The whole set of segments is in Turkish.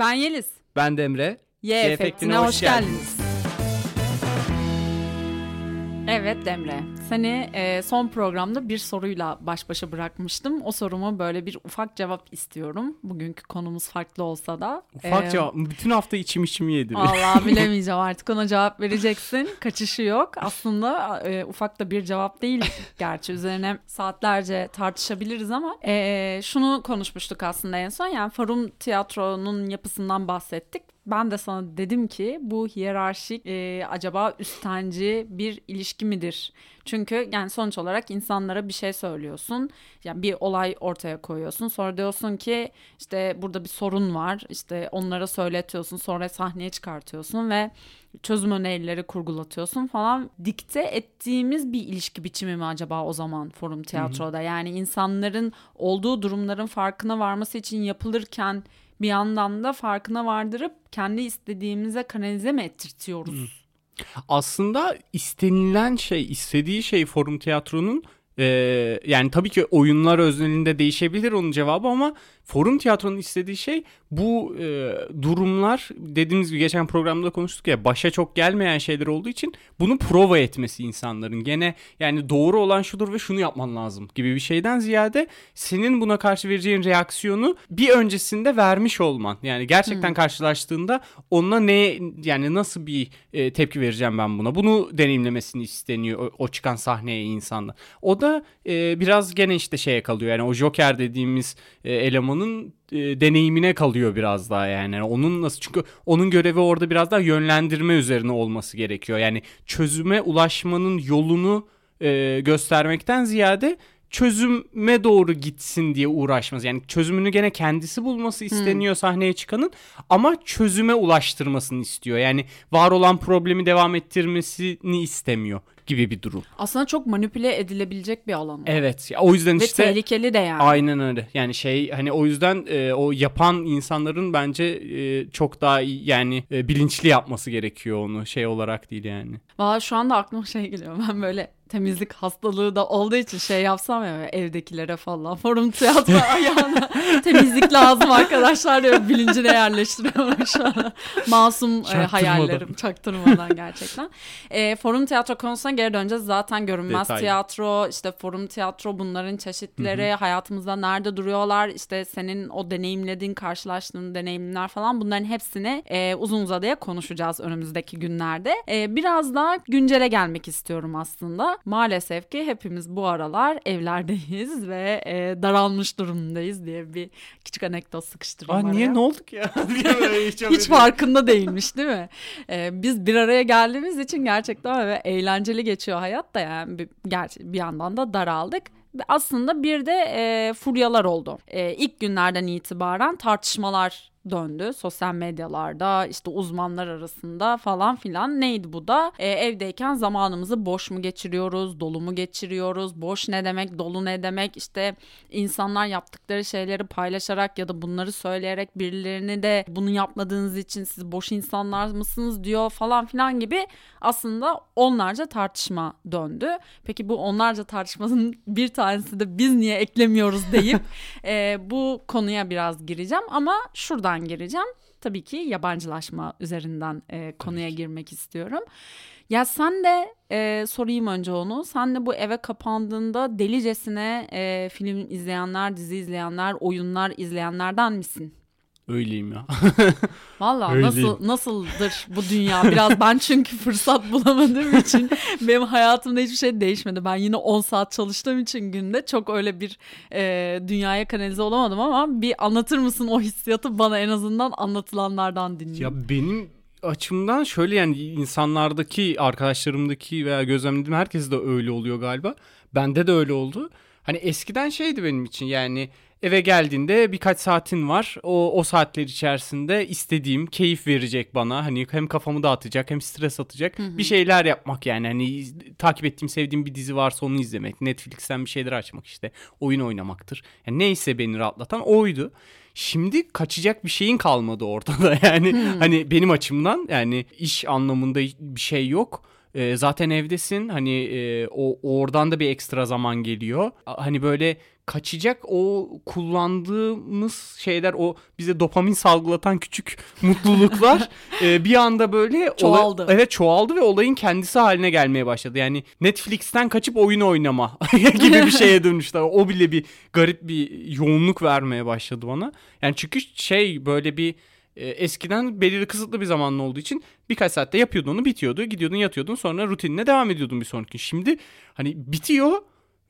Ben Yeliz. Ben de Emre. Y, Y efektine, hoş geldiniz. Evet Demre, seni e, son programda bir soruyla baş başa bırakmıştım. O sorumu böyle bir ufak cevap istiyorum. Bugünkü konumuz farklı olsa da. Ufak E, cevap. Bütün hafta içim içimi yedi. Vallahi bilemeyeceğim artık ona cevap vereceksin. Kaçışı yok. Aslında e, ufak da bir cevap değil gerçi. Üzerine saatlerce tartışabiliriz ama e, şunu konuşmuştuk aslında en son. Yani Forum Tiyatro'nun yapısından bahsettik. Ben de sana dedim ki bu hiyerarşik e, acaba üstenci bir ilişki midir? Çünkü yani sonuç olarak insanlara bir şey söylüyorsun. Yani bir olay ortaya koyuyorsun. Sonra diyorsun ki işte burada bir sorun var. İşte onlara söyletiyorsun. Sonra sahneye çıkartıyorsun ve çözüm önerileri kurgulatıyorsun falan. Dikte ettiğimiz bir ilişki biçimi mi acaba o zaman forum tiyatroda? Yani insanların olduğu durumların farkına varması için yapılırken bir yandan da farkına vardırıp kendi istediğimize kanalize mi ettirtiyoruz? Aslında istenilen şey, istediği şey forum tiyatronun e, yani tabii ki oyunlar öznelinde değişebilir onun cevabı ama forum tiyatronun istediği şey bu e, durumlar dediğimiz gibi geçen programda konuştuk ya başa çok gelmeyen şeyler olduğu için bunu prova etmesi insanların. Gene yani doğru olan şudur ve şunu yapman lazım gibi bir şeyden ziyade senin buna karşı vereceğin reaksiyonu bir öncesinde vermiş olman. Yani gerçekten karşılaştığında ona ne yani nasıl bir e, tepki vereceğim ben buna. Bunu deneyimlemesini isteniyor o, o çıkan sahneye insanlar. O da e, biraz gene işte şeye kalıyor. Yani o Joker dediğimiz e, elemanın e, deneyimine kalıyor biraz daha yani. Onun nasıl çünkü onun görevi orada biraz daha yönlendirme üzerine olması gerekiyor. Yani çözüme ulaşmanın yolunu e, göstermekten ziyade çözüme doğru gitsin diye uğraşmaz. Yani çözümünü gene kendisi bulması isteniyor sahneye çıkanın ama çözüme ulaştırmasını istiyor. Yani var olan problemi devam ettirmesini istemiyor gibi bir durum. Aslında çok manipüle edilebilecek bir alan. o. Evet. O yüzden Ve işte tehlikeli de yani. Aynen öyle. Yani şey hani o yüzden e, o yapan insanların bence e, çok daha iyi, yani e, bilinçli yapması gerekiyor onu şey olarak değil yani. Valla şu anda aklıma şey geliyor. Ben böyle temizlik hastalığı da olduğu için şey yapsam ya evdekilere falan forum tiyatro ayağına temizlik lazım arkadaşlar diye bilincine yerleştiriyorum şu an. Masum e, hayallerim çaktırmadan gerçekten. E, forum tiyatro konusuna geri döneceğiz. Zaten görünmez Detaylı. tiyatro, işte forum tiyatro bunların çeşitleri hayatımızda nerede duruyorlar? İşte senin o deneyimlediğin, karşılaştığın deneyimler falan bunların hepsini e, uzun uzadıya konuşacağız önümüzdeki günlerde. E, biraz daha güncele gelmek istiyorum aslında. Maalesef ki hepimiz bu aralar evlerdeyiz ve e, daralmış durumdayız diye bir küçük anekdot sıkıştırayım Aa araya. niye ne olduk ya? Hiç farkında değilmiş değil mi? Ee, biz bir araya geldiğimiz için gerçekten böyle eğlenceli geçiyor hayat da yani bir, gerçi bir yandan da daraldık. Ve Aslında bir de e, furyalar oldu. E, ilk günlerden itibaren tartışmalar döndü. Sosyal medyalarda işte uzmanlar arasında falan filan. Neydi bu da? E, evdeyken zamanımızı boş mu geçiriyoruz dolu mu geçiriyoruz boş ne demek dolu ne demek? İşte insanlar yaptıkları şeyleri paylaşarak ya da bunları söyleyerek birilerini de bunu yapmadığınız için siz boş insanlar mısınız diyor falan filan gibi aslında onlarca tartışma döndü. Peki bu onlarca tartışmanın bir tanesi de biz niye eklemiyoruz deyip e, bu konuya biraz gireceğim. Ama şuradan gireceğim. Tabii ki yabancılaşma üzerinden e, konuya girmek istiyorum. Ya sen de e, sorayım önce onu. Sen de bu eve kapandığında delicesine e, film izleyenler, dizi izleyenler, oyunlar izleyenlerden misin? Öyleyim ya. Valla nasıl nasıldır bu dünya? Biraz ben çünkü fırsat bulamadığım için benim hayatımda hiçbir şey değişmedi. Ben yine 10 saat çalıştığım için günde çok öyle bir e, dünyaya kanalize olamadım ama bir anlatır mısın o hissiyatı bana en azından anlatılanlardan dinleyeyim. Ya benim açımdan şöyle yani insanlardaki arkadaşlarımdaki veya gözlemlediğim herkes de öyle oluyor galiba. Bende de öyle oldu. Hani eskiden şeydi benim için yani eve geldiğinde birkaç saatin var. O, o saatler içerisinde istediğim keyif verecek bana. Hani hem kafamı dağıtacak hem stres atacak bir şeyler yapmak yani. Hani takip ettiğim sevdiğim bir dizi varsa onu izlemek. Netflix'ten bir şeyler açmak işte. Oyun oynamaktır. Yani neyse beni rahatlatan oydu. Şimdi kaçacak bir şeyin kalmadı ortada yani. Hani benim açımdan yani iş anlamında bir şey yok. E, zaten evdesin. Hani e, o oradan da bir ekstra zaman geliyor. Hani böyle kaçacak o kullandığımız şeyler o bize dopamin salgılatan küçük mutluluklar e, bir anda böyle çoğaldı. Olay, evet çoğaldı ve olayın kendisi haline gelmeye başladı. Yani Netflix'ten kaçıp oyun oynama gibi bir şeye dönüştü. O bile bir garip bir yoğunluk vermeye başladı bana. Yani çünkü şey böyle bir e, eskiden belirli kısıtlı bir zamanın olduğu için birkaç saatte yapıyordun onu bitiyordu. Gidiyordun yatıyordun sonra rutinine devam ediyordun bir sonraki gün. Şimdi hani bitiyor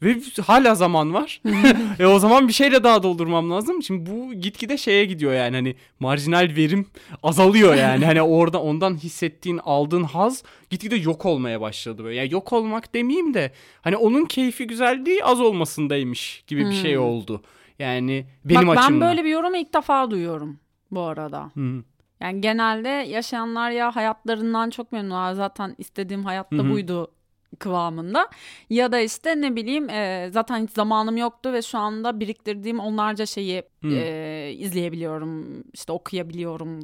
ve hala zaman var. e o zaman bir şeyle daha doldurmam lazım. Şimdi bu gitgide şeye gidiyor yani hani marjinal verim azalıyor yani. hani orada ondan hissettiğin, aldığın haz gitgide yok olmaya başladı böyle. Yani yok olmak demeyeyim de hani onun keyfi güzelliği az olmasındaymış gibi bir şey oldu. Yani benim Bak, açımdan. ben böyle bir yorumu ilk defa duyuyorum bu arada. Hı. Yani genelde yaşayanlar ya hayatlarından çok memnunlar. Zaten istediğim hayatta buydu kıvamında ya da işte ne bileyim e, zaten hiç zamanım yoktu ve şu anda biriktirdiğim onlarca şeyi Hı. e, izleyebiliyorum işte okuyabiliyorum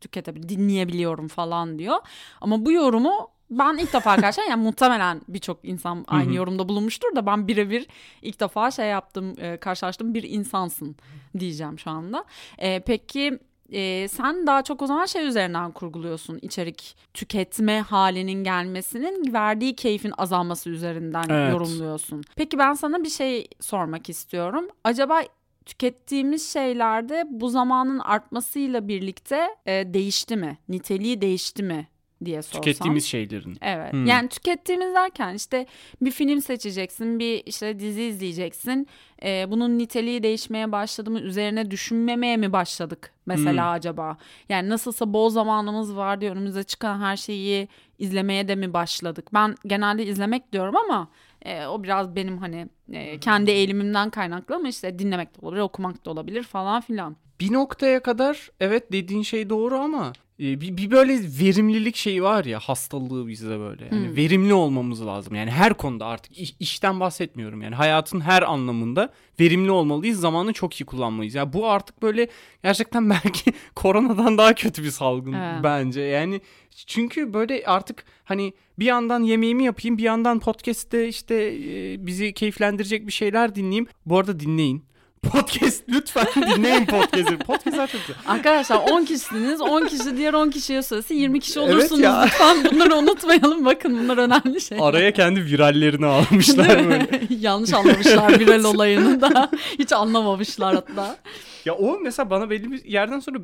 tüketebiliyorum dinleyebiliyorum falan diyor ama bu yorumu ben ilk defa arkadaşlar yani muhtemelen birçok insan aynı yorumda bulunmuştur da ben birebir ilk defa şey yaptım e, karşılaştım bir insansın diyeceğim şu anda. E, peki e, sen daha çok o zaman şey üzerinden kurguluyorsun içerik tüketme halinin gelmesinin verdiği keyfin azalması üzerinden Evet. yorumluyorsun. Peki ben sana bir şey sormak istiyorum. Acaba tükettiğimiz şeylerde bu zamanın artmasıyla birlikte e, değişti mi? Niteliği değişti mi diye sorsam. Tükettiğimiz şeylerin. Evet. Hmm. Yani tükettiğimiz derken işte bir film seçeceksin, bir işte dizi izleyeceksin. Ee, bunun niteliği değişmeye başladı mı? Üzerine düşünmemeye mi başladık mesela Hmm. acaba? Yani nasılsa bol zamanımız var diye önümüze çıkan her şeyi izlemeye de mi başladık? Ben genelde izlemek diyorum ama e, o biraz benim hani e, kendi eğilimimden kaynaklı ama işte dinlemek de olabilir, okumak da olabilir falan filan. Bir noktaya kadar evet dediğin şey doğru ama e, bir, bir böyle verimlilik şeyi var ya hastalığı bizde böyle. Yani Hmm. verimli olmamız lazım. Yani her konuda artık iş- işten bahsetmiyorum. Yani hayatın her anlamında verimli olmalıyız. Zamanı çok iyi kullanmalıyız. Ya bu artık böyle gerçekten belki koronadan daha kötü bir salgın Evet. bence. Yani çünkü böyle artık hani bir yandan yemeğimi yapayım, bir yandan podcast'te işte e, bizi keyiflendirecek bir şeyler dinleyeyim. Bu arada dinleyin. Podcast lütfen dinleyin podcast'i. Podcast'lar çok güzel. Arkadaşlar 10 kişisiniz. 10 kişi diğer 10 kişiye söylesin 20 kişi Evet olursunuz. ya. Lütfen bunları unutmayalım. Bakın bunlar önemli şeyler. Araya kendi virallerini almışlar böyle. Yanlış anlamışlar viral olayını da. Hiç anlamamışlar hatta. Ya o mesela bana belli bir yerden sonra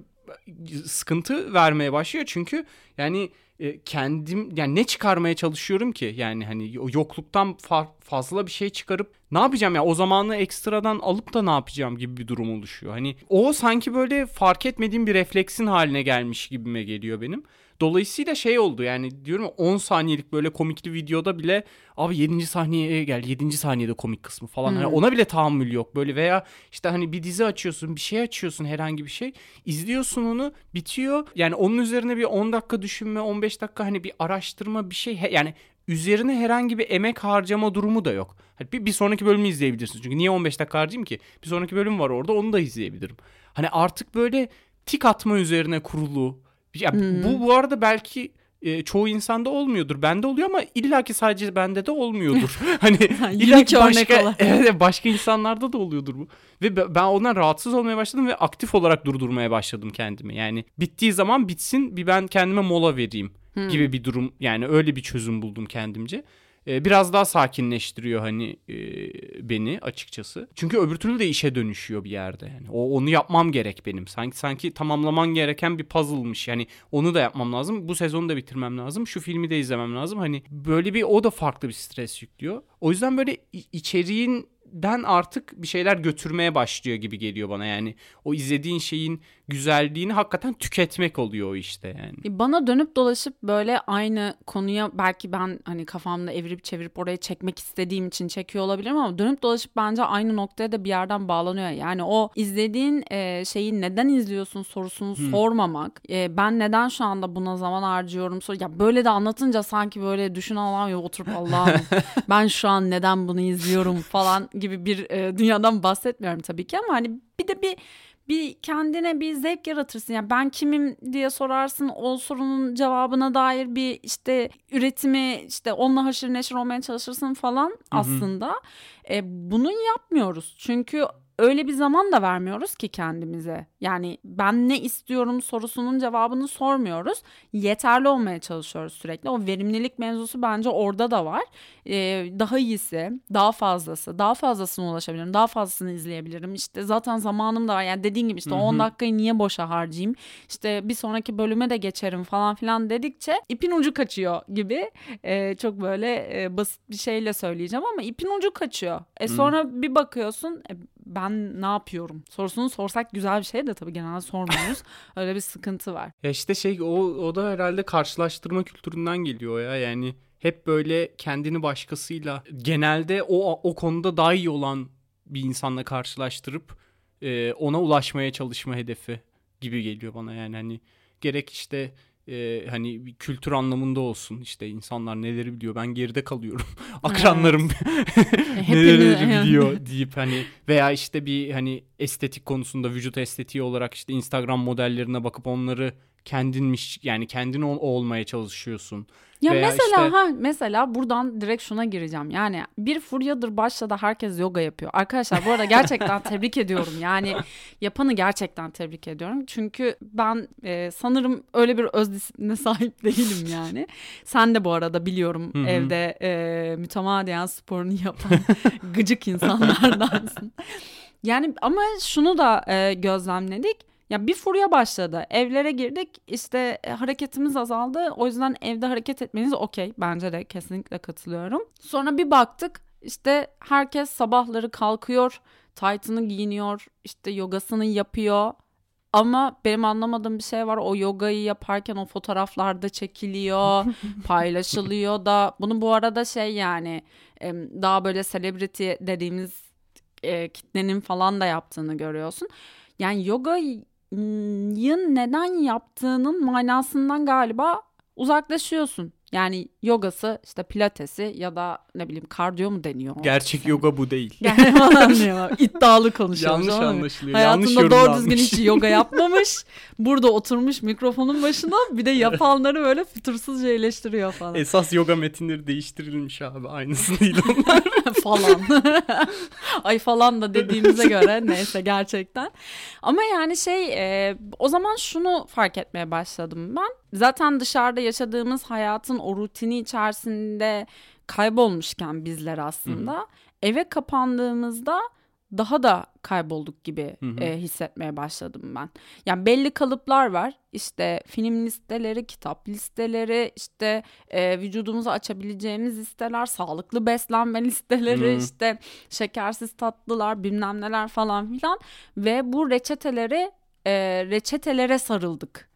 sıkıntı vermeye başlıyor çünkü yani e, kendim yani ne çıkarmaya çalışıyorum ki yani hani yokluktan fa- fazla bir şey çıkarıp ne yapacağım ya o zamanı ekstradan alıp da ne yapacağım gibi bir durum oluşuyor. Hani o sanki böyle fark etmediğim bir refleksin haline gelmiş gibime geliyor benim. Dolayısıyla şey oldu yani diyorum ya 10 saniyelik böyle komikli videoda bile abi 7. sahneye gel 7. saniyede komik kısmı falan. Hani Hmm. ona bile tahammül yok böyle veya işte hani bir dizi açıyorsun bir şey açıyorsun herhangi bir şey izliyorsun onu bitiyor. Yani onun üzerine bir 10 dakika düşünme 15 dakika hani bir araştırma bir şey yani üzerine herhangi bir emek harcama durumu da yok. Hani bir, bir sonraki bölümü izleyebilirsin. Çünkü niye 15 dakika harcayayım ki? Bir sonraki bölüm var orada onu da izleyebilirim. Hani artık böyle tik atma üzerine kurulu. Ya Hmm. Bu bu arada belki e, çoğu insanda olmuyordur. Bende oluyor ama illaki sadece bende de olmuyordur. hani illaki başka, evet, başka insanlarda da oluyordur bu. Ve be- ben ondan rahatsız olmaya başladım ve aktif olarak durdurmaya başladım kendimi. Yani bittiği zaman bitsin bir ben kendime mola vereyim Hmm. gibi bir durum. Yani öyle bir çözüm buldum kendimce. Ee, biraz daha sakinleştiriyor hani e, beni açıkçası. Çünkü öbür türlü de işe dönüşüyor bir yerde yani. O onu yapmam gerek benim. Sanki sanki tamamlaman gereken bir puzzle'mış. Yani onu da yapmam lazım. Bu sezonu da bitirmem lazım. Şu filmi de izlemem lazım. Hani böyle bir o da farklı bir stres yüklüyor. O yüzden böyle i- içeriğinden artık bir şeyler götürmeye başlıyor gibi geliyor bana yani. O izlediğin şeyin güzelliğini hakikaten tüketmek oluyor o işte yani. E, Bana dönüp dolaşıp böyle aynı konuya belki ben hani kafamda evirip çevirip oraya çekmek istediğim için çekiyor olabilirim ama dönüp dolaşıp bence aynı noktaya da bir yerden bağlanıyor. Yani o izlediğin e, şeyi neden izliyorsun sorusunu sormamak. E, ben neden şu anda buna zaman harcıyorum sor. Ya böyle de anlatınca sanki böyle düşün Allah'ım oturup Allah'ım ben şu an neden bunu izliyorum falan gibi bir e, dünyadan bahsetmiyorum tabii ki ama hani bir de bir bir kendine bir zevk yaratırsın. Yani ben kimim diye sorarsın. O sorunun cevabına dair bir işte üretimi işte onunla haşır neşir olmaya çalışırsın falan aslında. E, bunu yapmıyoruz. Çünkü öyle bir zaman da vermiyoruz ki kendimize. Yani ben ne istiyorum sorusunun cevabını sormuyoruz. Yeterli olmaya çalışıyoruz sürekli. O verimlilik mevzusu bence orada da var. Ee, daha iyisi, daha fazlası, daha fazlasına ulaşabilirim, daha fazlasını izleyebilirim. İşte zaten zamanım da var. Yani dediğin gibi işte Hı-hı. 10 dakikayı niye boşa harcayayım? İşte bir sonraki bölüme de geçerim falan filan dedikçe ipin ucu kaçıyor gibi. Ee, çok böyle e, basit bir şeyle söyleyeceğim ama ipin ucu kaçıyor. E sonra Hı. bir bakıyorsun e, ben ne yapıyorum sorusunu sorsak güzel bir şey de tabii genelde sormuyoruz. Öyle bir sıkıntı var. Ya işte şey o, o da herhalde karşılaştırma kültüründen geliyor ya yani hep böyle kendini başkasıyla genelde o o konuda daha iyi olan bir insanla karşılaştırıp e, ona ulaşmaya çalışma hedefi gibi geliyor bana yani hani gerek işte e, hani bir kültür anlamında olsun işte insanlar neleri biliyor ben geride kalıyorum akranlarım neleri biliyor deyip hani veya işte bir hani estetik konusunda vücut estetiği olarak işte Instagram modellerine bakıp onları kendinmiş yani kendin ol, olmaya çalışıyorsun. Ya Veya mesela işte... ha mesela buradan direkt şuna gireceğim. Yani bir furyadır başladı herkes yoga yapıyor. Arkadaşlar bu arada gerçekten tebrik ediyorum. Yani yapanı gerçekten tebrik ediyorum. Çünkü ben e, sanırım öyle bir öz disipline sahip değilim yani. Sen de bu arada biliyorum Hı-hı. evde e, mütemadiyen sporunu yapan gıcık insanlardansın. Yani ama şunu da e, gözlemledik ya bir furya başladı. Evlere girdik. işte e, hareketimiz azaldı. O yüzden evde hareket etmeniz okey. Bence de kesinlikle katılıyorum. Sonra bir baktık. işte herkes sabahları kalkıyor. Taytını giyiniyor. işte yogasını yapıyor. Ama benim anlamadığım bir şey var. O yogayı yaparken o fotoğraflarda çekiliyor, paylaşılıyor da. Bunu bu arada şey yani daha böyle celebrity dediğimiz e, kitlenin falan da yaptığını görüyorsun. Yani yoga yın neden yaptığının manasından galiba uzaklaşıyorsun. Yani yogası işte pilatesi ya da ne bileyim kardiyo mu deniyor? Gerçek yani. yoga bu değil. Yani falan diyor. İddialı konuşuyor. Yanlış anlaşılıyor. Hayatında Yanlış doğru düzgün hiç yoga yapmamış. burada oturmuş mikrofonun başına bir de yapanları böyle fütursuzca eleştiriyor falan. Esas yoga metinleri değiştirilmiş abi. Aynısı değil onlar. falan. Ay falan da dediğimize göre neyse gerçekten. Ama yani şey e, o zaman şunu fark etmeye başladım ben. Zaten dışarıda yaşadığımız hayatın o rutini içerisinde kaybolmuşken bizler aslında Hı-hı. eve kapandığımızda daha da kaybolduk gibi e, hissetmeye başladım ben. Yani belli kalıplar var. İşte film listeleri, kitap listeleri, işte e, vücudumuzu açabileceğimiz listeler, sağlıklı beslenme listeleri, Hı. işte şekersiz tatlılar, bilmem neler falan filan ve bu reçeteleri e, reçetelere sarıldık.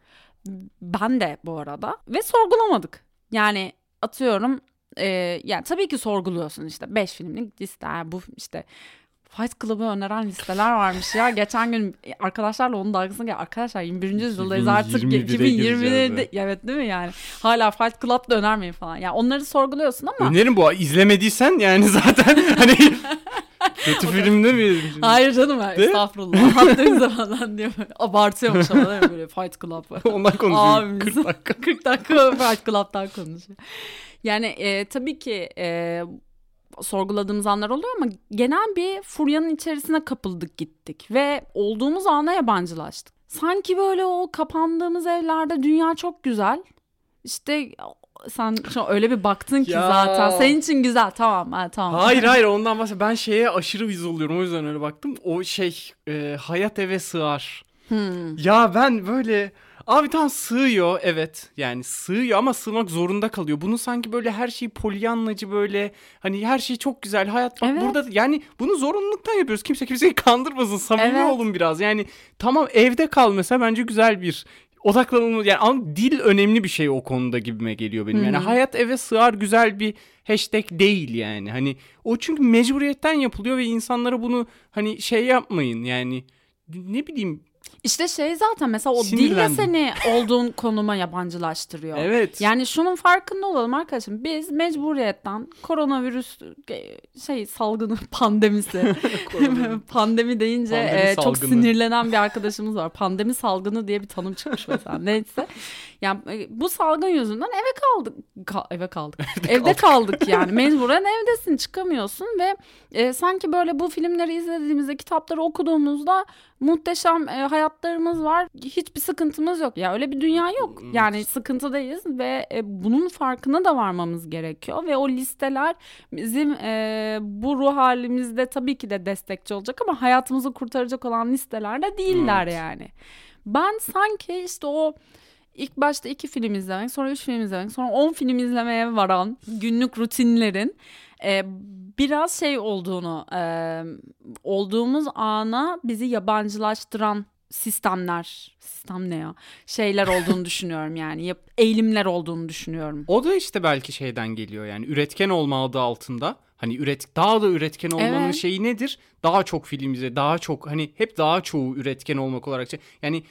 Ben de bu arada ve sorgulamadık. Yani atıyorum e, yani tabii ki sorguluyorsun işte 5 filmlik liste bu işte Fight Club'ı öneren listeler varmış ya. Geçen gün arkadaşlarla onun dalgasına gel. Arkadaşlar 21. yüzyıldayız artık. 2020'de evet değil mi yani? Hala Fight Club da önermeyin falan. Yani onları sorguluyorsun ama. Önerim bu. izlemediysen yani zaten hani Kötü filmde mi? Hayır canım ya. Estağfurullah. Hatta zaman diyor. Abartıyormuş ama değil mi? Böyle Fight Club. Ondan konuşuyor. Abimiz. 40 dakika. 40 dakika Fight Club'dan konuşuyor. Yani e, tabii ki e, sorguladığımız anlar oluyor ama genel bir furyanın içerisine kapıldık gittik ve olduğumuz ana yabancılaştık. Sanki böyle o kapandığımız evlerde dünya çok güzel. İşte sen şu öyle bir baktın ki ya. zaten. Senin için güzel tamam. Ha, tamam. Hayır hayır ondan bahsediyorum. Ben şeye aşırı viz oluyorum o yüzden öyle baktım. O şey e, hayat eve sığar. Hmm. Ya ben böyle Abi tam sığıyor evet yani sığıyor ama sığmak zorunda kalıyor. Bunu sanki böyle her şeyi polyanlacı böyle hani her şey çok güzel hayat bak evet. burada yani bunu zorunluluktan yapıyoruz. Kimse kimseyi kandırmasın samimi evet. olun biraz yani tamam evde kal mesela bence güzel bir odaklanılma yani ama dil önemli bir şey o konuda gibime geliyor benim. Yani hayat eve sığar güzel bir hashtag değil yani. Hani o çünkü mecburiyetten yapılıyor ve insanlara bunu hani şey yapmayın yani ne bileyim İşte şey zaten mesela o dille seni olduğun konuma yabancılaştırıyor. Evet. Yani şunun farkında olalım arkadaşım. Biz mecburiyetten koronavirüs e, şey salgını pandemisi pandemi deyince Pandemi e, çok sinirlenen bir arkadaşımız var. Pandemi salgını diye bir tanım çıkmış mesela. Neyse. Yani e, bu salgın yüzünden eve kaldık. Ka- eve kaldık. Evde kaldık yani. Mecburen evdesin çıkamıyorsun ve e, sanki böyle bu filmleri izlediğimizde kitapları okuduğumuzda muhteşem e, hayatlarımız var. Hiçbir sıkıntımız yok. Ya öyle bir dünya yok. Yani sıkıntıdayız ve e, bunun farkına da varmamız gerekiyor ve o listeler bizim e, bu ruh halimizde tabii ki de destekçi olacak ama hayatımızı kurtaracak olan listeler de değiller Evet. yani. Ben sanki işte o ilk başta iki film izlemek, sonra üç film izlemek, sonra on film izlemeye varan günlük rutinlerin e, biraz şey olduğunu, e, olduğumuz ana bizi yabancılaştıran sistemler, sistem ne ya? Şeyler olduğunu düşünüyorum yani. Yap, eğilimler olduğunu düşünüyorum. O da işte belki şeyden geliyor yani üretken olma adı altında. Hani üret daha da üretken olmanın Evet. şeyi nedir? Daha çok film izle, daha çok hani hep daha çoğu üretken olmak olarak. şey- Yani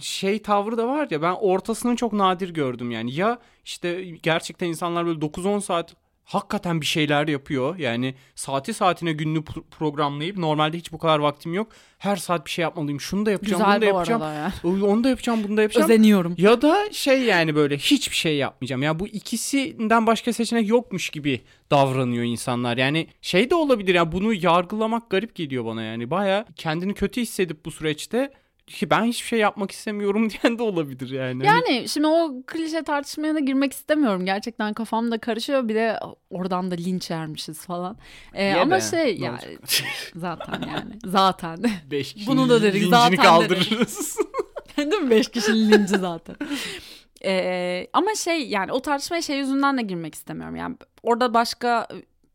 şey tavrı da var ya ben ortasını çok nadir gördüm yani. Ya işte gerçekten insanlar böyle 9-10 saat hakikaten bir şeyler yapıyor. Yani saati saatine gününü pro- programlayıp normalde hiç bu kadar vaktim yok. Her saat bir şey yapmalıyım. Şunu da yapacağım, Güzel bunu da yapacağım. arada ya. Onu da yapacağım, bunu da yapacağım. Özeniyorum. Ya da şey yani böyle hiçbir şey yapmayacağım. Ya bu ikisinden başka seçenek yokmuş gibi davranıyor insanlar. Yani şey de olabilir ya bunu yargılamak garip geliyor bana yani. Baya kendini kötü hissedip bu süreçte ki ben hiçbir şey yapmak istemiyorum diyen de olabilir yani. Hani Yani şimdi o klişe tartışmaya da girmek istemiyorum. Gerçekten kafamda karışıyor. Bir de oradan da linç yermişiz falan. Ee, ama be, şey ne ya olacak? zaten yani zaten. Beş kişinin Bunu da dedik, zaten kaldırırız. Değil mi? Beş kişinin linci zaten. Ee, ama şey yani o tartışmaya şey yüzünden de girmek istemiyorum. Yani orada başka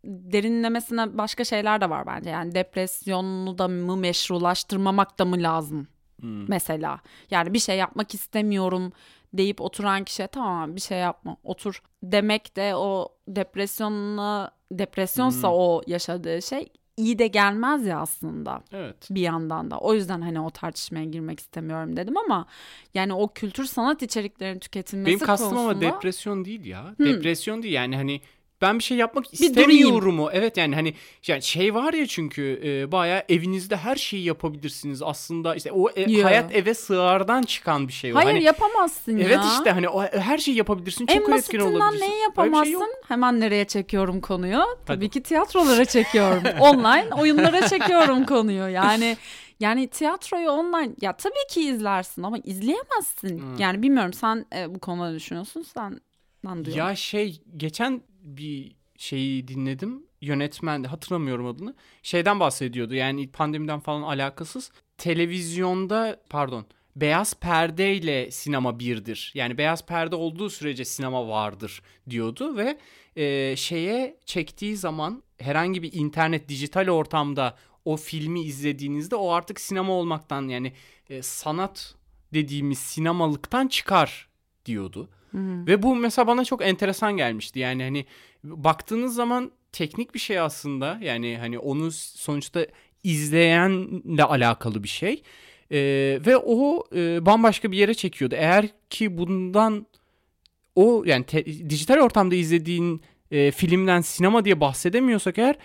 derinlemesine başka şeyler de var bence. Yani depresyonu da mı meşrulaştırmamak da mı lazım? Hmm. Mesela yani bir şey yapmak istemiyorum deyip oturan kişiye tamam bir şey yapma otur demek de o depresyonla depresyonsa Hmm. o yaşadığı şey iyi de gelmez ya aslında Evet. bir yandan da. O yüzden hani o tartışmaya girmek istemiyorum dedim ama yani o kültür sanat içeriklerinin tüketilmesi Benim kastım ama konusunda depresyon değil ya. Hmm. Depresyon değil yani hani ben bir şey yapmak istemiyorum o. Evet yani hani yani şey var ya çünkü e, bayağı evinizde her şeyi yapabilirsiniz aslında işte o e, Yo. hayat eve sığardan çıkan bir şey o. hayır Hani, yapamazsın ya. Evet işte hani o, her şeyi yapabilirsin çok en üretken olabilirsin. neyi Öyle bir yapamazsın? şey yok. Hemen nereye çekiyorum konuyu? Tabii Hadi. ki tiyatrolara çekiyorum. online oyunlara çekiyorum konuyu. Yani yani tiyatroyu online ya tabii ki izlersin ama izleyemezsin. Hmm. Yani bilmiyorum sen e, bu konuda düşünüyorsun? Sen ben duyuyorum. Ya şey geçen bir şeyi dinledim. Yönetmen de hatırlamıyorum adını. Şeyden bahsediyordu. Yani pandemiden falan alakasız. Televizyonda pardon beyaz perdeyle sinema birdir. Yani beyaz perde olduğu sürece sinema vardır diyordu ve e, şeye çektiği zaman herhangi bir internet dijital ortamda o filmi izlediğinizde o artık sinema olmaktan yani e, sanat dediğimiz sinemalıktan çıkar diyordu. Ve bu mesela bana çok enteresan gelmişti. Yani hani baktığınız zaman teknik bir şey aslında. Yani hani onu sonuçta izleyenle alakalı bir şey. Ee, ve o e, bambaşka bir yere çekiyordu. Eğer ki bundan o yani te- dijital ortamda izlediğin e, filmden sinema diye bahsedemiyorsak eğer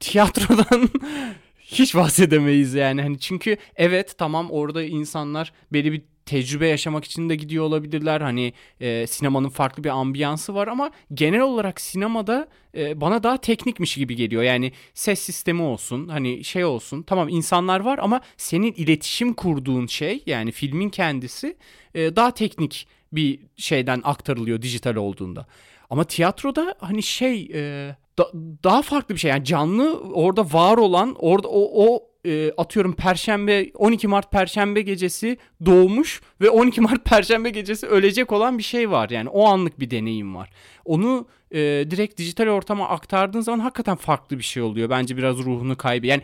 tiyatrodan hiç bahsedemeyiz yani. Hani çünkü evet tamam orada insanlar belli bir tecrübe yaşamak için de gidiyor olabilirler. Hani e, sinemanın farklı bir ambiyansı var ama genel olarak sinemada e, bana daha teknikmiş gibi geliyor. Yani ses sistemi olsun, hani şey olsun. Tamam insanlar var ama senin iletişim kurduğun şey yani filmin kendisi e, daha teknik bir şeyden aktarılıyor dijital olduğunda. Ama tiyatroda hani şey e, da- daha farklı bir şey. Yani canlı orada var olan orada o, o e, atıyorum perşembe 12 Mart perşembe gecesi doğmuş ve 12 Mart perşembe gecesi ölecek olan bir şey var. Yani o anlık bir deneyim var. Onu e, direkt dijital ortama aktardığın zaman hakikaten farklı bir şey oluyor. Bence biraz ruhunu kaybı. Yani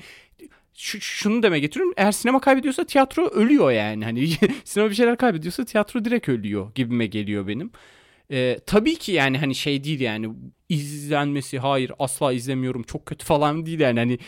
şu, şunu deme getiriyorum. Eğer sinema kaybediyorsa tiyatro ölüyor yani. Hani sinema bir şeyler kaybediyorsa tiyatro direkt ölüyor gibime geliyor benim. Ee, tabii ki yani hani şey değil yani izlenmesi hayır asla izlemiyorum çok kötü falan değil yani. Hani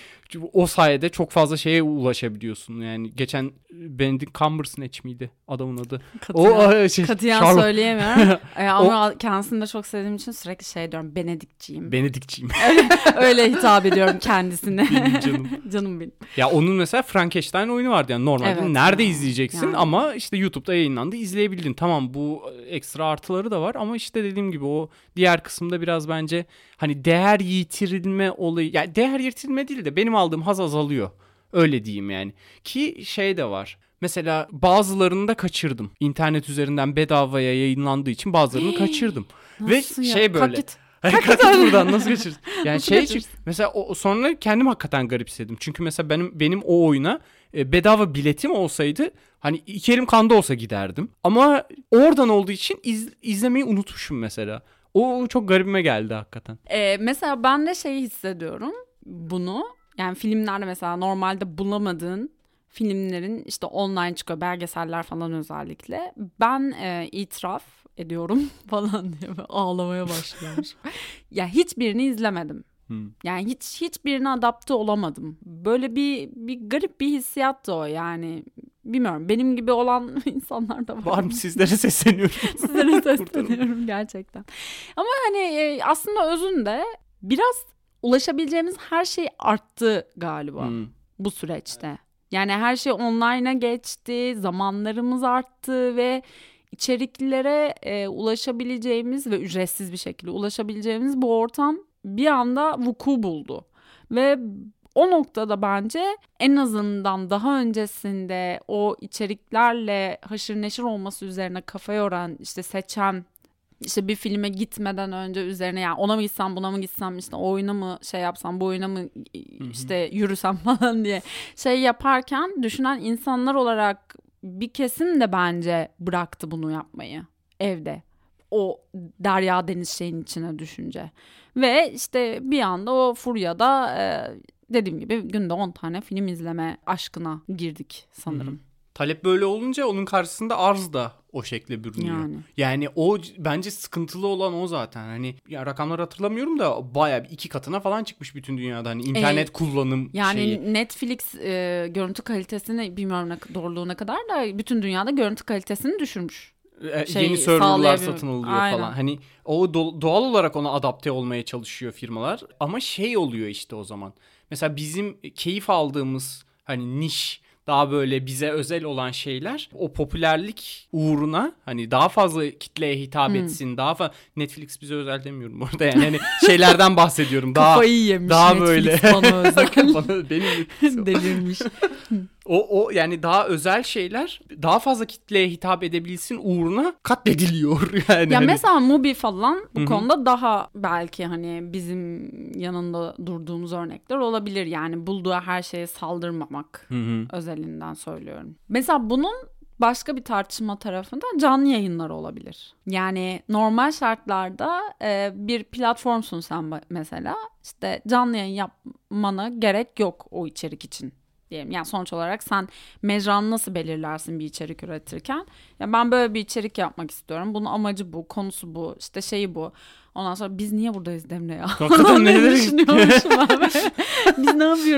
o sayede çok fazla şeye ulaşabiliyorsun. Yani geçen Benedict Cumberbatch miydi adamın adı? Katiyen, o şey, Katiyen Charlotte. söyleyemiyorum. Ee, ama o, kendisini de çok sevdiğim için sürekli şey diyorum Benedikçiyim Benedikçiyim öyle, öyle hitap ediyorum kendisine. Benim canım. Canım benim. Ya onun mesela Frankenstein oyunu vardı yani. Normalde evet, nerede ya. izleyeceksin yani. ama işte YouTube'da yayınlandı izleyebildin. Tamam bu ekstra artıları da var ama işte dediğim gibi o diğer kısımda biraz bence hani değer yitirilme olayı yani değer yitirilme değil de benim aldığım haz azalıyor. Öyle diyeyim yani. Ki şey de var. Mesela bazılarını da kaçırdım. İnternet üzerinden bedavaya yayınlandığı için bazılarını kaçırdım. Nasıl Ve ya? şey böyle. Kalk kaçır buradan nasıl kaçırırsın? Yani nasıl şey kaçırırsın? mesela o, sonra kendim hakikaten garipsedim. Çünkü mesela benim benim o oyuna e, bedava biletim olsaydı hani iki elim kanda olsa giderdim. Ama oradan olduğu için iz, izlemeyi unutmuşum mesela. O çok garibime geldi hakikaten. Ee, mesela ben de şey hissediyorum bunu. Yani filmlerde mesela normalde bulamadığın filmlerin işte online çıkıyor belgeseller falan özellikle. Ben e, itiraf ediyorum falan diye ağlamaya başlıyormuş. ya hiçbirini izlemedim. Hmm. Yani hiç hiçbirine adapte olamadım. Böyle bir bir garip bir hissiyattı o yani. Bilmiyorum benim gibi olan insanlar da var. Var mı sizlere sesleniyorum. sizlere sesleniyorum gerçekten. Ama hani e, aslında özünde biraz ulaşabileceğimiz her şey arttı galiba hmm. bu süreçte. Yani her şey online'a geçti, zamanlarımız arttı ve içeriklere e, ulaşabileceğimiz ve ücretsiz bir şekilde ulaşabileceğimiz bu ortam bir anda vuku buldu. Ve o noktada bence en azından daha öncesinde o içeriklerle haşır neşir olması üzerine kafa yoran işte seçen işte bir filme gitmeden önce üzerine yani ona mı gitsem buna mı gitsem işte oyuna mı şey yapsam bu oyuna mı işte yürüsem falan diye şey yaparken düşünen insanlar olarak bir kesim de bence bıraktı bunu yapmayı evde. O derya deniz şeyin içine düşünce ve işte bir anda o furyada e, dediğim gibi günde 10 tane film izleme aşkına girdik sanırım. Hı-hı. Talep böyle olunca onun karşısında arz da o şekle bürünüyor. Yani. yani o bence sıkıntılı olan o zaten. Hani ya rakamları hatırlamıyorum da baya iki katına falan çıkmış bütün dünyada. Hani internet ee, kullanım yani şeyi. Yani Netflix e, görüntü kalitesini bilmiyorum ne, doğruluğuna kadar da bütün dünyada görüntü kalitesini düşürmüş. E, şey, yeni serverlar satın alıyor Aynen. falan. Hani o doğal olarak ona adapte olmaya çalışıyor firmalar. Ama şey oluyor işte o zaman. Mesela bizim keyif aldığımız hani niş daha böyle bize özel olan şeyler o popülerlik uğruna hani daha fazla kitleye hitap hmm. etsin. Daha fazla Netflix bize özel demiyorum orada yani hani şeylerden bahsediyorum. daha Kafayı yemiş daha Netflix böyle bana özel. bana, benim delirmiş. O, o yani daha özel şeyler daha fazla kitleye hitap edebilsin uğruna katlediliyor yani. Ya hani... mesela Mubi falan bu Hı-hı. konuda daha belki hani bizim yanında durduğumuz örnekler olabilir. Yani bulduğu her şeye saldırmamak Hı-hı. özelinden söylüyorum. Mesela bunun başka bir tartışma tarafında canlı yayınlar olabilir. Yani normal şartlarda e, bir platformsun sen mesela işte canlı yayın yapmana gerek yok o içerik için diyelim. Yani sonuç olarak sen mecranı nasıl belirlersin bir içerik üretirken? Ya ben böyle bir içerik yapmak istiyorum. Bunun amacı bu, konusu bu, işte şeyi bu. Ondan sonra biz niye buradayız Demre ya? Hakikaten ne düşünüyormuşum abi.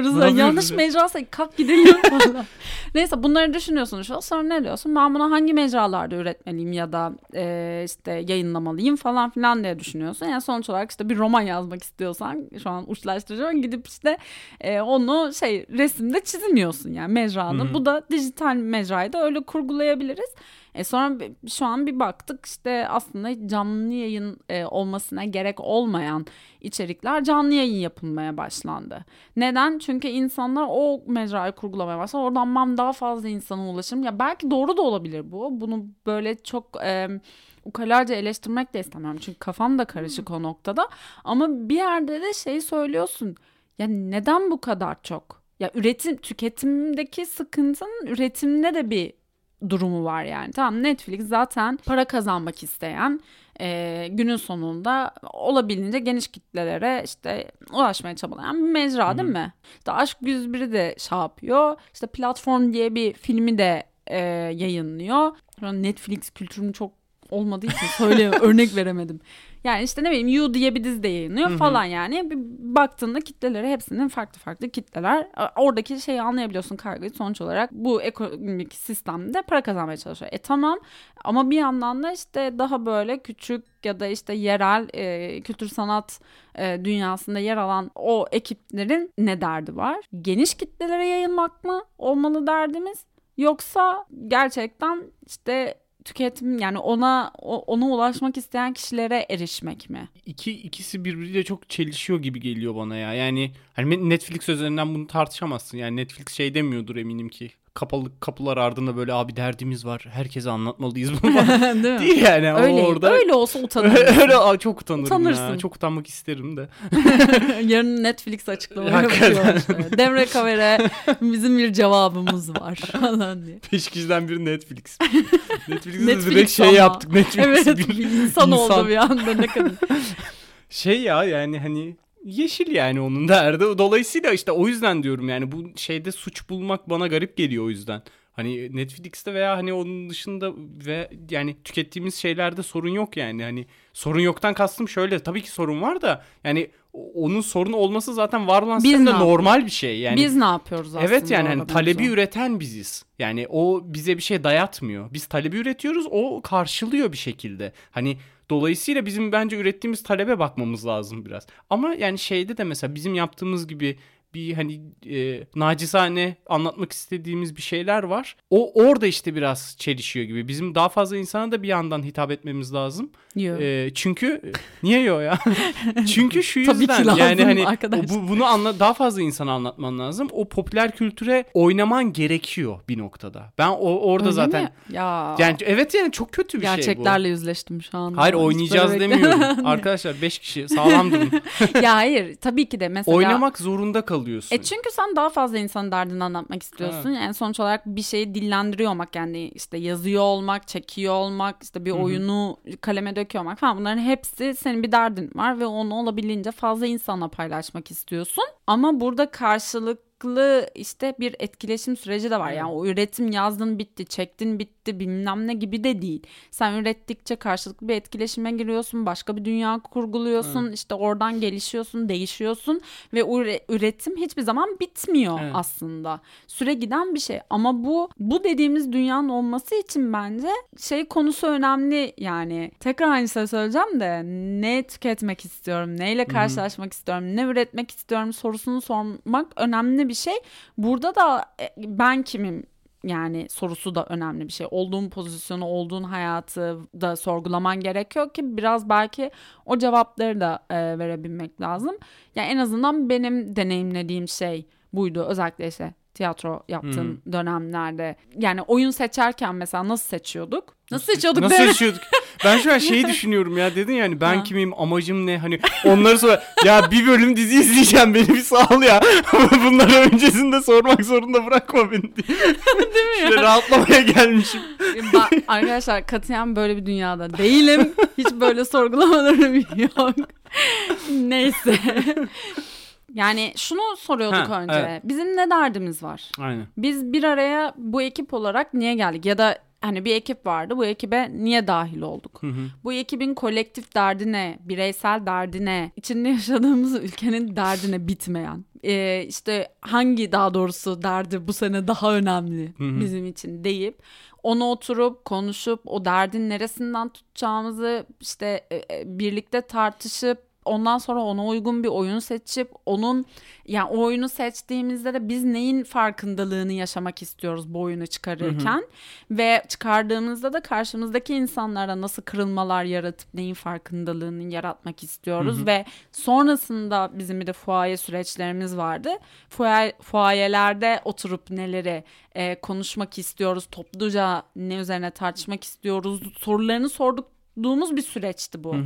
ne yapıyoruz? ne Yanlış mecrasa kalk gidelim falan. Neyse bunları düşünüyorsun şu sonra ne diyorsun? Ben bunu hangi mecralarda üretmeliyim ya da e, işte yayınlamalıyım falan filan diye düşünüyorsun. Yani sonuç olarak işte bir roman yazmak istiyorsan şu an uçlaştırıcı gidip işte e, onu şey resimde çizmiyorsun yani mecranı. Hı-hı. Bu da dijital mecrayı da öyle kurgulayabiliriz. E sonra şu an bir baktık işte aslında canlı yayın e, olmasına gerek olmayan içerikler canlı yayın yapılmaya başlandı. Neden? Çünkü insanlar o mecrayı kurgulamaya başladı. Oradan ben daha fazla insana ulaşırım. Ya belki doğru da olabilir bu. Bunu böyle çok... E, ukalaca eleştirmek de istemem. Çünkü kafam da karışık o noktada. Ama bir yerde de şey söylüyorsun. Ya neden bu kadar çok? Ya üretim, tüketimdeki sıkıntının üretimde de bir durumu var yani. Tamam Netflix zaten para kazanmak isteyen e, günün sonunda olabildiğince geniş kitlelere işte ulaşmaya çabalayan bir mecra Hı-hı. değil mi? İşte Aşk 101'i de şey yapıyor. İşte Platform diye bir filmi de e, yayınlıyor. Netflix kültürünü çok olmadığı için söyleyeyim örnek veremedim. Yani işte ne bileyim You diye bir dizi de yayınlıyor Hı hı. falan yani. Bir baktığında kitleleri hepsinin farklı farklı kitleler. Oradaki şeyi anlayabiliyorsun kaygıyı sonuç olarak bu ekonomik sistemde para kazanmaya çalışıyor. E tamam ama bir yandan da işte daha böyle küçük ya da işte yerel e, kültür sanat e, dünyasında yer alan o ekiplerin ne derdi var? Geniş kitlelere yayılmak mı olmalı derdimiz? Yoksa gerçekten işte tüketim yani ona ona ulaşmak isteyen kişilere erişmek mi? İki, ikisi birbiriyle çok çelişiyor gibi geliyor bana ya. Yani hani Netflix üzerinden bunu tartışamazsın. Yani Netflix şey demiyordur eminim ki. Kapalı kapılar ardında böyle abi derdimiz var. Herkese anlatmalıyız bunu. Değil? Değil yani Öyle, orada. öyle olsa utanırım. Öyle Aa, çok utanırım Utanırsın. ya. Çok utanmak isterim de. Yarın Netflix açıklama Hakikaten. yapıyor. işte. Devre Kamer'e bizim bir cevabımız var falan diye. Beş kişiden biri Netflix. Netflix'e Netflix direkt şey ama. yaptık. Netflix Evet bir bir insan, oldu insan. bir anda ne kadar. Şey ya yani hani yeşil yani onun derdi. Dolayısıyla işte o yüzden diyorum yani bu şeyde suç bulmak bana garip geliyor o yüzden. Hani Netflix'te veya hani onun dışında ve yani tükettiğimiz şeylerde sorun yok yani. Hani sorun yoktan kastım şöyle tabii ki sorun var da yani onun sorun olması zaten var olan sistemde normal bir şey. Yani Biz ne yapıyoruz aslında? Evet yani hani talebi üreten biziz. Yani o bize bir şey dayatmıyor. Biz talebi üretiyoruz, o karşılıyor bir şekilde. Hani dolayısıyla bizim bence ürettiğimiz talebe bakmamız lazım biraz. Ama yani şeyde de mesela bizim yaptığımız gibi bir hani e, nacizane anlatmak istediğimiz bir şeyler var. O orada işte biraz çelişiyor gibi. Bizim daha fazla insana da bir yandan hitap etmemiz lazım. Yok. E, çünkü niye yo ya? çünkü şu Tabii ki yüzden lazım yani hani arkadaş. o bu, bunu anla daha fazla insana anlatman lazım. O popüler kültüre oynaman gerekiyor bir noktada. Ben o orada Öyle zaten mi? Ya. yani evet yani çok kötü bir şey bu. Gerçeklerle yüzleştim şu anda. Hayır oynayacağız demiyorum. Arkadaşlar 5 kişi sağlam durun. ya hayır tabii ki de mesela. Oynamak zorunda kalıyorsun. E çünkü sen daha fazla insanın derdini anlatmak istiyorsun. Yani sonuç olarak bir şeyi dillendiriyor olmak yani işte yazıyor olmak, çekiyor olmak, işte bir oyunu kaleme döküyor olmak falan bunların hepsi senin bir derdin var ve onu olabildiğince fazla insana paylaşmak istiyorsun. Ama burada karşılıklı işte bir etkileşim süreci de var. Yani o üretim yazdın bitti, çektin bitti bilmem ne gibi de değil. Sen ürettikçe karşılıklı bir etkileşime giriyorsun, başka bir dünya kurguluyorsun, işte oradan gelişiyorsun, değişiyorsun ve üre- üretim hiçbir zaman bitmiyor Evet. aslında. Süre giden bir şey ama bu bu dediğimiz dünyanın olması için bence şey konusu önemli yani. Tekrar aynı şeyi söyleyeceğim de ne tüketmek istiyorum, neyle karşılaşmak istiyorum, ne üretmek istiyorum sorusunu sormak önemli bir şey. Burada da e, ben kimim yani sorusu da önemli bir şey. Olduğun pozisyonu, olduğun hayatı da sorgulaman gerekiyor ki biraz belki o cevapları da e, verebilmek lazım. Yani en azından benim deneyimlediğim şey buydu. Özellikle işte tiyatro yaptığım dönemlerde. Yani oyun seçerken mesela nasıl seçiyorduk? Nasıl seçiyorduk? Nasıl değil seçiyorduk? Ben şu an şeyi düşünüyorum ya dedin yani ben Ha. kimim amacım ne hani onları sonra ya bir bölüm dizi izleyeceğim beni bir sal ya bunları öncesinde sormak zorunda bırakma beni diye. Değil mi? Şöyle rahatlamaya gelmişim. Ben, arkadaşlar katiyen böyle bir dünyada değilim. Hiç böyle sorgulamalarım yok. Neyse. Yani şunu soruyorduk Ha, önce. evet. Bizim ne derdimiz var? Aynen. Biz bir araya bu ekip olarak niye geldik? Ya da hani bir ekip vardı. Bu ekibe niye dahil olduk? Hı hı. Bu ekibin kolektif derdi ne? Bireysel derdi ne? İçinde yaşadığımız ülkenin derdine bitmeyen. Ee, işte hangi daha doğrusu derdi bu sene daha önemli Hı hı. bizim için deyip onu oturup konuşup o derdin neresinden tutacağımızı işte e, e, birlikte tartışıp ondan sonra ona uygun bir oyun seçip onun yani o oyunu seçtiğimizde de biz neyin farkındalığını yaşamak istiyoruz bu oyunu çıkarırken? Ve çıkardığımızda da karşımızdaki insanlara nasıl kırılmalar yaratıp neyin farkındalığını yaratmak istiyoruz? Ve sonrasında bizim bir de fuaye süreçlerimiz vardı. Fuaye, fuayelerde oturup neleri e, konuşmak istiyoruz, topluca ne üzerine tartışmak istiyoruz sorularını sorduğumuz bir süreçti bu.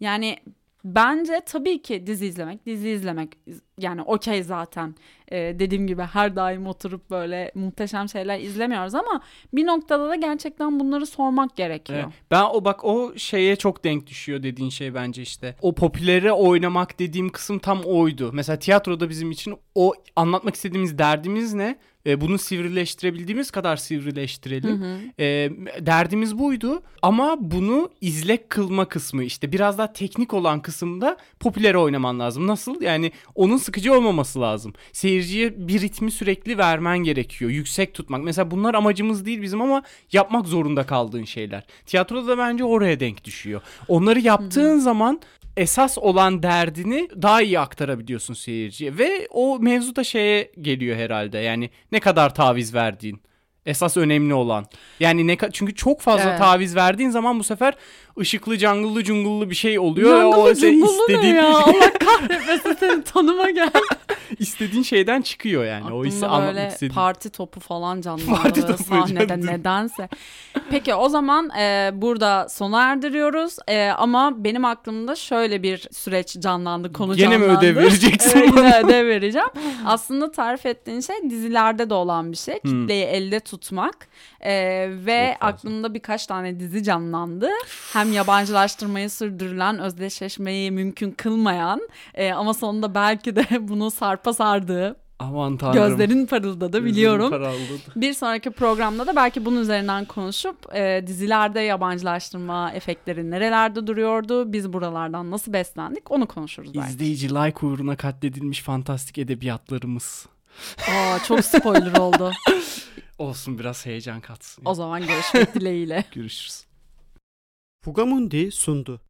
Yani bence tabii ki dizi izlemek, dizi izlemek yani okey zaten Ee, dediğim gibi her daim oturup böyle muhteşem şeyler izlemiyoruz ama bir noktada da gerçekten bunları sormak gerekiyor. Evet. Ben o bak o şeye çok denk düşüyor dediğin şey bence işte. O popülere oynamak dediğim kısım tam oydu. Mesela tiyatroda bizim için o anlatmak istediğimiz derdimiz ne? E, bunu sivrileştirebildiğimiz kadar sivrileştirelim. E, derdimiz buydu ama bunu izlek kılma kısmı işte biraz daha teknik olan kısımda popülere oynaman lazım. Nasıl? Yani onun sıkıcı olmaması lazım. Seyirciye bir ritmi sürekli vermen gerekiyor. Yüksek tutmak. Mesela bunlar amacımız değil bizim ama yapmak zorunda kaldığın şeyler. Tiyatroda da bence oraya denk düşüyor. Onları yaptığın zaman esas olan derdini daha iyi aktarabiliyorsun seyirciye ve o mevzu da şeye geliyor herhalde. Yani ne kadar taviz verdiğin. Esas önemli olan. Yani ne çünkü çok fazla Evet. taviz verdiğin zaman bu sefer ışıklı, cangıllı, cungullu bir şey oluyor. Jungle'lı o cungullu ne istediğin ya? Allah kahretmesin seni tanıma gel. İstediğin şeyden çıkıyor yani. o hissi Aklımda anlatmak böyle istediğin. parti topu falan canlandı Parti topu sahnede canlandı. nedense. Peki o zaman e, burada sona erdiriyoruz E, ama benim aklımda şöyle bir süreç canlandı konu Gene mi canlandı. ödev vereceksin Evet, bana? ödev vereceğim. Aslında tarif ettiğin şey dizilerde de olan bir şey. Hmm. Kitleyi elde tutmak E, ve Çok aklımda birkaç tane dizi canlandı. Hem yabancılaştırmayı sürdürülen, özdeşleşmeyi mümkün kılmayan e, ama sonunda belki de bunu sarpa sardığı Aman tanrım. Gözlerin parıldadı biliyorum. parıldadı. Bir sonraki programda da belki bunun üzerinden konuşup e, dizilerde yabancılaştırma efektleri nerelerde duruyordu, biz buralardan nasıl beslendik onu konuşuruz belki. İzleyici like uğruna katledilmiş fantastik edebiyatlarımız. Aa, çok spoiler oldu. Olsun biraz heyecan katsın. O zaman görüşmek dileğiyle. Görüşürüz. Fugamundi sundu.